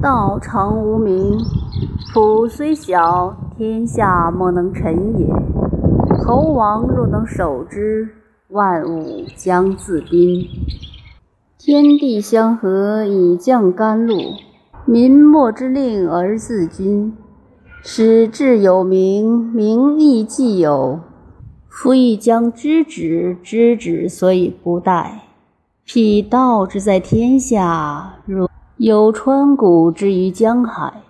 道常无名，土虽小，天下莫能臣也。侯王若能守之，万物将自宾。天地相合以降甘露，民莫之令而自君。使志有名，名亦既有。夫亦将知止，知止所以不殆。辟道之在天下，如有川谷之于江海。